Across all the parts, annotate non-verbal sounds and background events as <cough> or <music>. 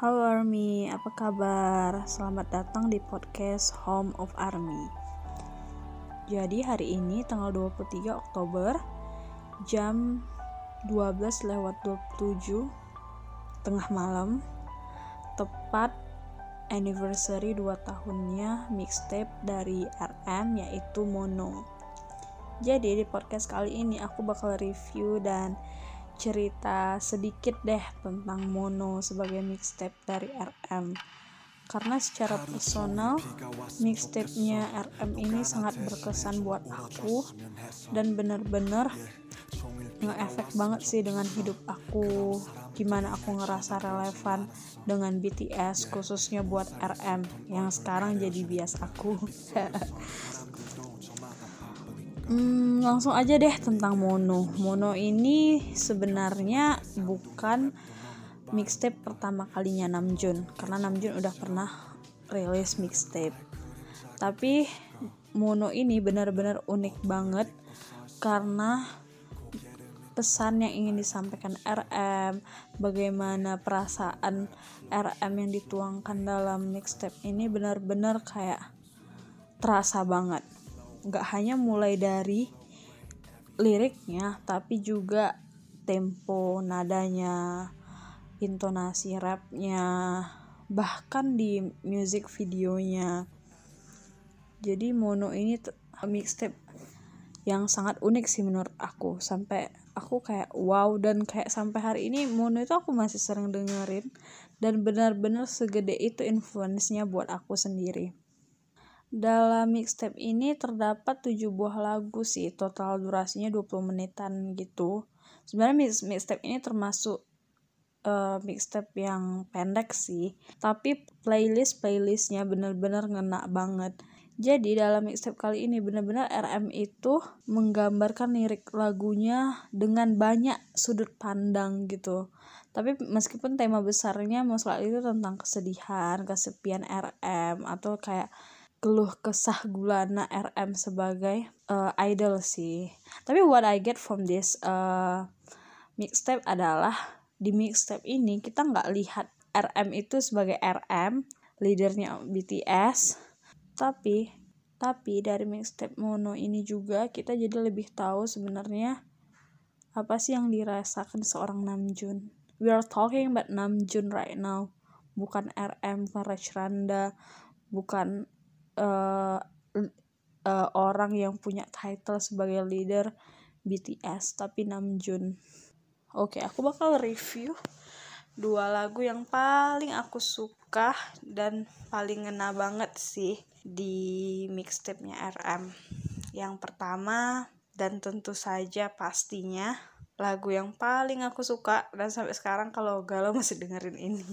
Halo Army, apa kabar? Selamat datang di podcast Home of Army. Jadi hari ini tanggal 23 Oktober jam 12 lewat 27 tengah malam tepat anniversary 2 tahunnya mixtape dari RM yaitu Mono. Jadi di podcast kali ini aku bakal review dan cerita sedikit deh tentang Mono sebagai mixtape dari RM karena secara personal mixtape-nya RM ini sangat berkesan buat aku dan bener-bener nge-efek banget sih dengan hidup aku gimana aku ngerasa relevan dengan BTS khususnya buat RM yang sekarang jadi bias <laughs> aku Hmm, langsung aja deh tentang Mono. Mono ini sebenarnya bukan mixtape pertama kalinya Namjoon karena Namjoon udah pernah rilis mixtape. Tapi Mono ini benar-benar unik banget karena pesan yang ingin disampaikan RM, bagaimana perasaan RM yang dituangkan dalam mixtape ini benar-benar kayak terasa banget nggak hanya mulai dari liriknya tapi juga tempo nadanya intonasi rapnya bahkan di music videonya. Jadi mono ini mixtape yang sangat unik sih menurut aku. Sampai aku kayak wow dan kayak sampai hari ini mono itu aku masih sering dengerin. Dan benar-benar segede itu influence-nya buat aku sendiri dalam mixtape ini terdapat 7 buah lagu sih, total durasinya 20 menitan gitu. Sebenarnya mix mixtape ini termasuk uh, mixtape yang pendek sih, tapi playlist playlistnya bener-bener ngena banget. Jadi dalam mixtape kali ini benar-benar RM itu menggambarkan lirik lagunya dengan banyak sudut pandang gitu. Tapi meskipun tema besarnya masalah itu tentang kesedihan, kesepian RM atau kayak keluh kesah gulana RM sebagai uh, idol sih. Tapi what I get from this uh, mixtape adalah di mixtape ini kita nggak lihat RM itu sebagai RM, leadernya BTS, tapi tapi dari mixtape Mono ini juga kita jadi lebih tahu sebenarnya apa sih yang dirasakan seorang Namjoon. We are talking about Namjoon right now, bukan RM, bukan Randa, bukan uh, uh, orang yang punya title sebagai leader BTS tapi Namjoon. Oke, okay, aku bakal review dua lagu yang paling aku suka dan paling ngena banget sih di mixtape-nya RM. Yang pertama dan tentu saja pastinya lagu yang paling aku suka dan sampai sekarang kalau galau masih dengerin ini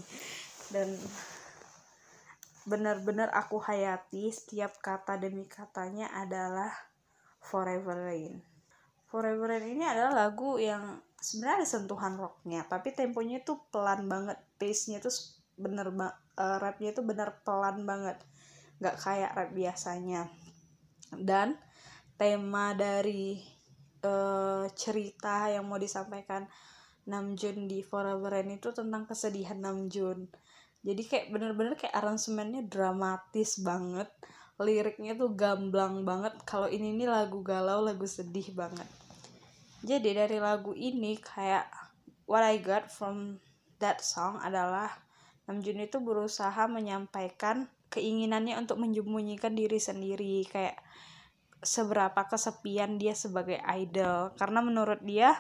dan benar-benar aku hayati setiap kata demi katanya adalah Forever Rain. Forever Rain ini adalah lagu yang sebenarnya ada sentuhan rocknya, tapi temponya tuh pelan banget, pace-nya tuh bener uh, rapnya tuh bener pelan banget, nggak kayak rap biasanya. Dan tema dari uh, cerita yang mau disampaikan Namjoon di Forever Rain itu tentang kesedihan Namjoon jadi kayak bener-bener kayak aransemennya dramatis banget. Liriknya tuh gamblang banget. Kalau ini nih lagu galau lagu sedih banget. Jadi dari lagu ini kayak what I got from that song adalah Namjoon itu berusaha menyampaikan keinginannya untuk menyembunyikan diri sendiri. Kayak seberapa kesepian dia sebagai idol. Karena menurut dia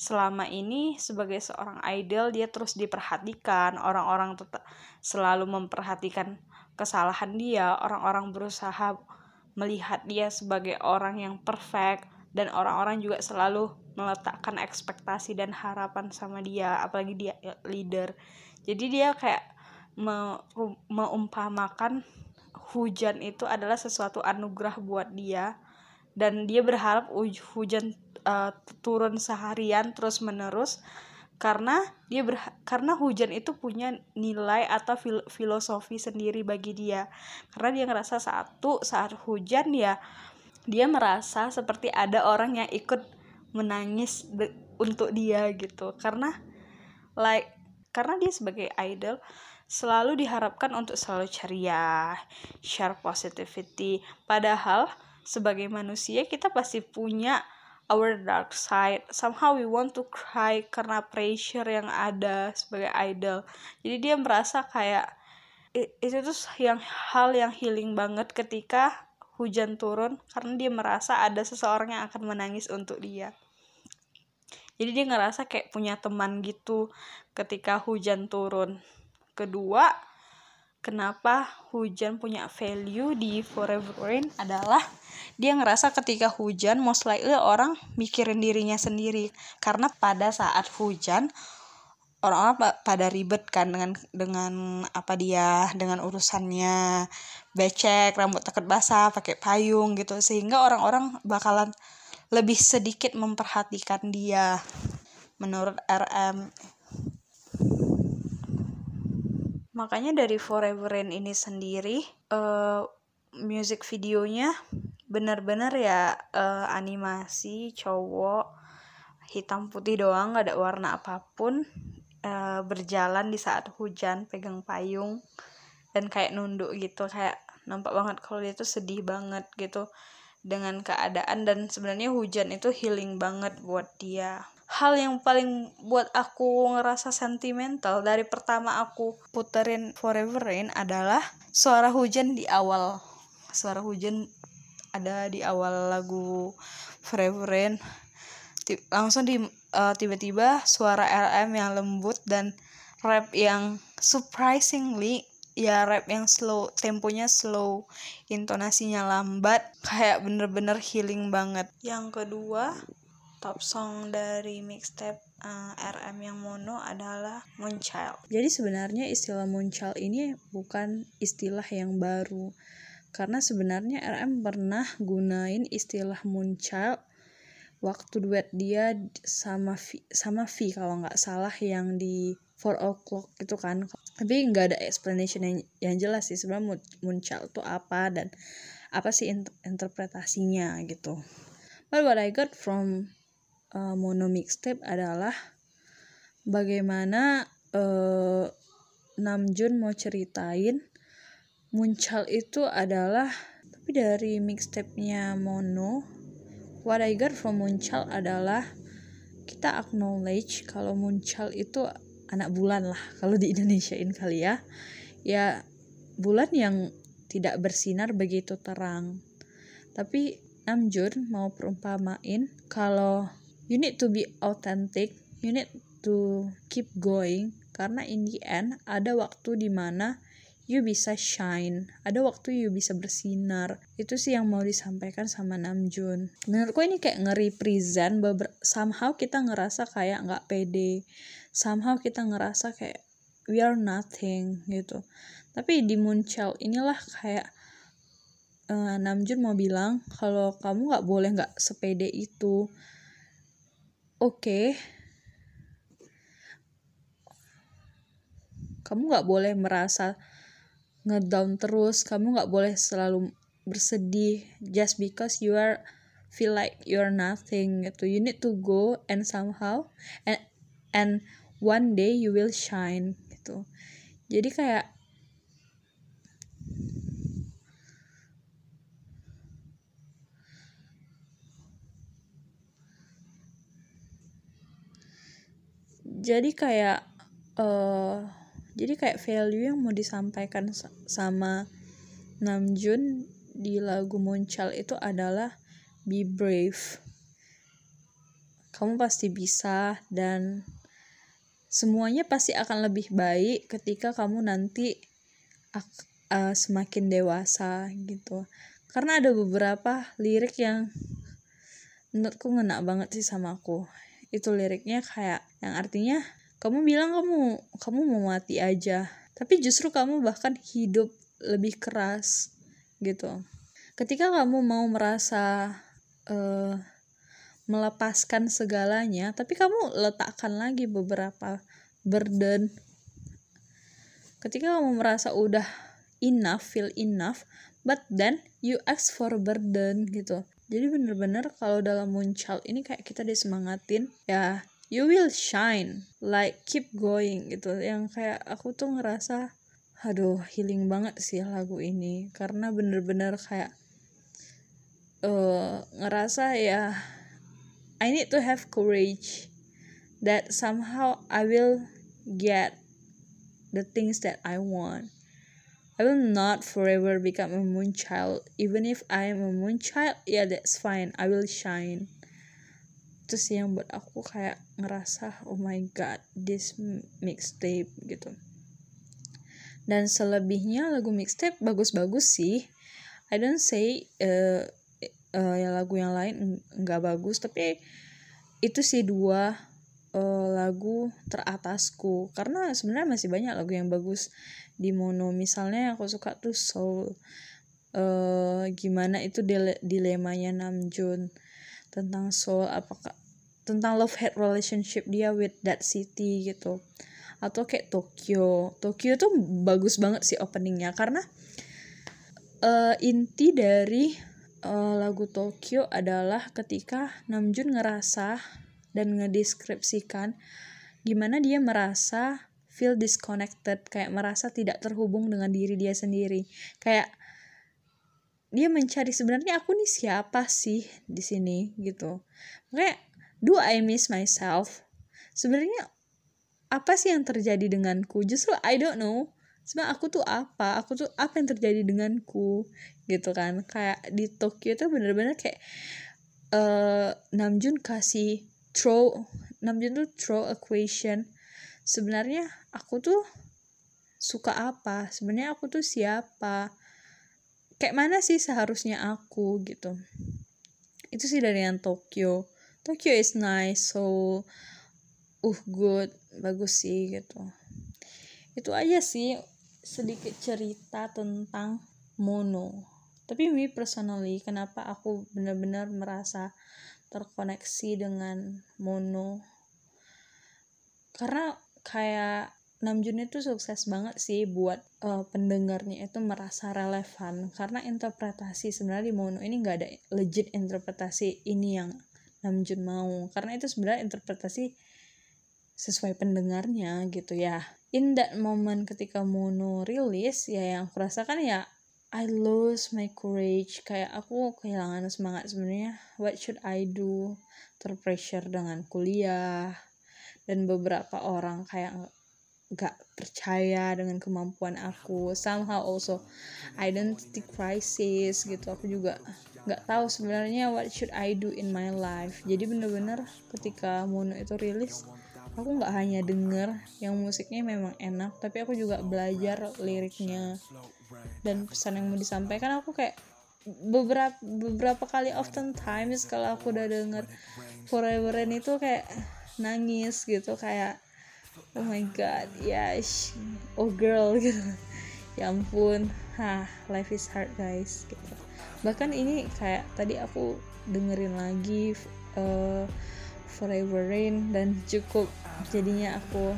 selama ini sebagai seorang idol dia terus diperhatikan. Orang-orang tetap selalu memperhatikan kesalahan dia. Orang-orang berusaha melihat dia sebagai orang yang perfect. Dan orang-orang juga selalu meletakkan ekspektasi dan harapan sama dia apalagi dia leader. Jadi dia kayak me meumpamakan hujan itu adalah sesuatu anugerah buat dia. Dan dia berharap hujan uh, turun seharian terus menerus karena dia ber karena hujan itu punya nilai atau fil filosofi sendiri bagi dia karena dia ngerasa satu saat hujan ya dia merasa seperti ada orang yang ikut menangis untuk dia gitu karena like karena dia sebagai idol selalu diharapkan untuk selalu ceria, share positivity. Padahal sebagai manusia kita pasti punya our dark side. Somehow we want to cry karena pressure yang ada sebagai idol. Jadi dia merasa kayak itu tuh yang hal yang healing banget ketika hujan turun karena dia merasa ada seseorang yang akan menangis untuk dia. Jadi dia ngerasa kayak punya teman gitu ketika hujan turun kedua kenapa hujan punya value di Forever Rain adalah dia ngerasa ketika hujan most likely orang mikirin dirinya sendiri. Karena pada saat hujan orang-orang pada ribet kan dengan dengan apa dia dengan urusannya. Becek rambut teket basah pakai payung gitu. Sehingga orang-orang bakalan lebih sedikit memperhatikan dia. Menurut RM makanya dari Forever Rain ini sendiri uh, music videonya benar-benar ya uh, animasi cowok hitam putih doang gak ada warna apa pun uh, berjalan di saat hujan pegang payung dan kayak nunduk gitu kayak nampak banget kalau dia tuh sedih banget gitu dengan keadaan. Dan sebenarnya hujan itu healing banget buat dia hal yang paling buat aku ngerasa sentimental dari pertama aku puterin Forever Rain adalah suara hujan di awal. Suara hujan ada di awal lagu Forever Rain. Langsung di uh, tiba-tiba suara RM yang lembut dan rap yang surprisingly ya rap yang slow temponya slow intonasinya lambat kayak bener-bener healing banget. Yang kedua top song dari mixtape uh, eh, RM yang mono adalah Moonchild. Jadi sebenarnya istilah Moonchild ini bukan istilah yang baru. Karena sebenarnya RM pernah gunain istilah Moonchild waktu duet dia sama V, sama V kalau nggak salah yang di Four O'clock itu kan tapi nggak ada explanation yang, yang jelas sih sebenarnya Moonchild itu apa dan apa sih interpretasinya gitu but what I got from uh, mono mixtape adalah bagaimana uh, Namjoon mau ceritain Muncal itu adalah tapi dari mixtape-nya Mono what I got from Muncal adalah kita acknowledge kalau Muncal itu anak bulan lah <laughs> kalau di Indonesiain kali ya. Ya bulan yang tidak bersinar begitu terang. Tapi Namjoon mau perumpamain kalau you need to be authentic. You need to keep going. Karena in the end ada waktu di mana you bisa shine. Ada waktu you bisa bersinar. Itu sih yang mau disampaikan sama Namjoon. Menurutku ini kayak nge-represent somehow kita ngerasa kayak nggak pede. Somehow kita ngerasa kayak we are nothing gitu. Tapi di Moonchild inilah kayak uh, Namjoon mau bilang kalau kamu nggak boleh nggak sepede itu oke. Kamu nggak boleh merasa ngedown terus. Kamu nggak boleh selalu bersedih just because you are feel like you're nothing gitu. You need to go and somehow and and one day you will shine gitu. Jadi kayak jadi kayak uh, jadi kayak value yang mau disampaikan sama Namjoon di lagu Moncal itu adalah be brave. Kamu pasti bisa dan semuanya pasti akan lebih baik ketika kamu nanti uh, semakin dewasa gitu. Karena ada beberapa lirik yang menurutku ngena banget sih sama aku itu liriknya kayak yang artinya kamu bilang kamu kamu mau mati aja tapi justru kamu bahkan hidup lebih keras gitu. Ketika kamu mau merasa uh, melepaskan segalanya tapi kamu letakkan lagi beberapa burden. Ketika kamu merasa udah enough feel enough but then you ask for burden gitu jadi bener-bener kalau dalam muncul ini kayak kita disemangatin ya you will shine like keep going gitu. Yang kayak aku tuh ngerasa aduh healing banget sih lagu ini. Karena bener-bener kayak uh, ngerasa ya I need to have courage that somehow I will get the things that I want I will not forever become a moon child even if I am a moon child yeah that's fine. I will shine. Itu sih yang buat aku kayak ngerasa oh my god this mixtape gitu. Dan selebihnya lagu mixtape bagus-bagus sih. I don't say uh, uh, ya lagu yang lain nggak bagus tapi itu sih dua uh, lagu teratasku. Karena sebenarnya masih banyak lagu yang bagus di mono misalnya aku suka tuh soul. Uh, gimana itu dile dilemanya Namjoon tentang soul apakah tentang love hate relationship dia with that city gitu. Atau kayak Tokyo. Tokyo tuh bagus banget sih openingnya karena uh, inti dari uh, lagu Tokyo adalah ketika Namjoon ngerasa dan ngedeskripsikan gimana dia merasa feel disconnected kayak merasa tidak terhubung dengan diri dia sendiri. Kayak dia mencari sebenarnya aku nih siapa sih di sini gitu. Kayak do I miss myself? Sebenarnya apa sih yang terjadi denganku? Justru I don't know. Sebenarnya aku tuh apa? Aku tuh apa yang terjadi denganku? Gitu kan. Kayak di Tokyo tuh bener-bener kayak uh, Namjoon kasih throw Namjoon tuh throw a question sebenarnya aku tuh suka apa? Sebenarnya aku tuh siapa? Kayak mana sih seharusnya aku gitu. Itu sih dari yang Tokyo. Tokyo is nice so uh good bagus sih gitu. Itu aja sih sedikit cerita tentang mono. Tapi me personally kenapa aku benar-benar merasa terkoneksi dengan mono? Karena kayak Namjoon itu sukses banget sih buat uh, pendengarnya itu merasa relevan. Karena interpretasi sebenarnya di Mono ini nggak ada legit interpretasi ini yang Namjoon mau. Karena itu sebenarnya interpretasi sesuai pendengarnya gitu ya. In that moment ketika Mono rilis ya yang aku rasakan ya I lose my courage. Kayak aku kehilangan semangat sebenarnya. What should I do? Terpressure dengan kuliah dan beberapa orang kayak gak percaya dengan kemampuan aku. Somehow also identity crisis gitu. Aku juga gak tahu sebenarnya what should I do in my life. Jadi bener-bener ketika Mono itu rilis aku nggak hanya denger yang musiknya memang enak tapi aku juga belajar liriknya. Dan pesan yang mau disampaikan aku kayak beberapa beberapa kali often times kalau aku udah denger Forever Rain itu kayak nangis gitu kayak oh my god yes oh girl <laughs> gitu. Ya ampun ha life is hard guys gitu. Bahkan ini kayak tadi aku dengerin lagi uh, Forever Rain dan cukup jadinya aku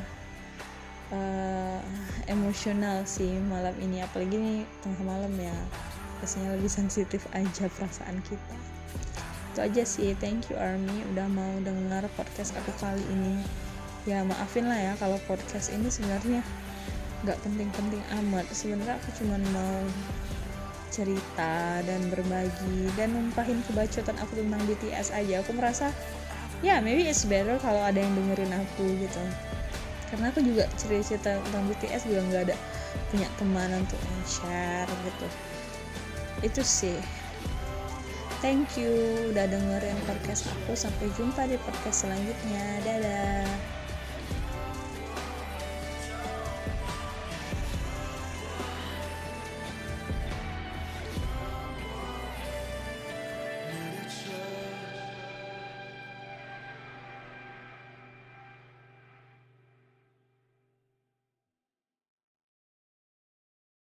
uh, emosional sih malam ini. Apalagi nih tengah malam ya biasanya lebih sensitif aja perasaan kita itu aja sih. Thank you Army udah mau dengar podcast aku kali ini. Ya maafin lah ya kalau podcast ini sebenarnya nggak penting-penting amat. Sebenarnya aku cuma mau cerita dan berbagi dan numpahin kebacotan aku tentang BTS aja. Aku merasa ya yeah, maybe it's better kalau ada yang dengerin aku gitu. Karena aku juga cerita-cerita tentang BTS juga nggak ada punya teman untuk share gitu. Itu sih thank you udah dengerin podcast aku. Sampai jumpa di podcast selanjutnya. Dadah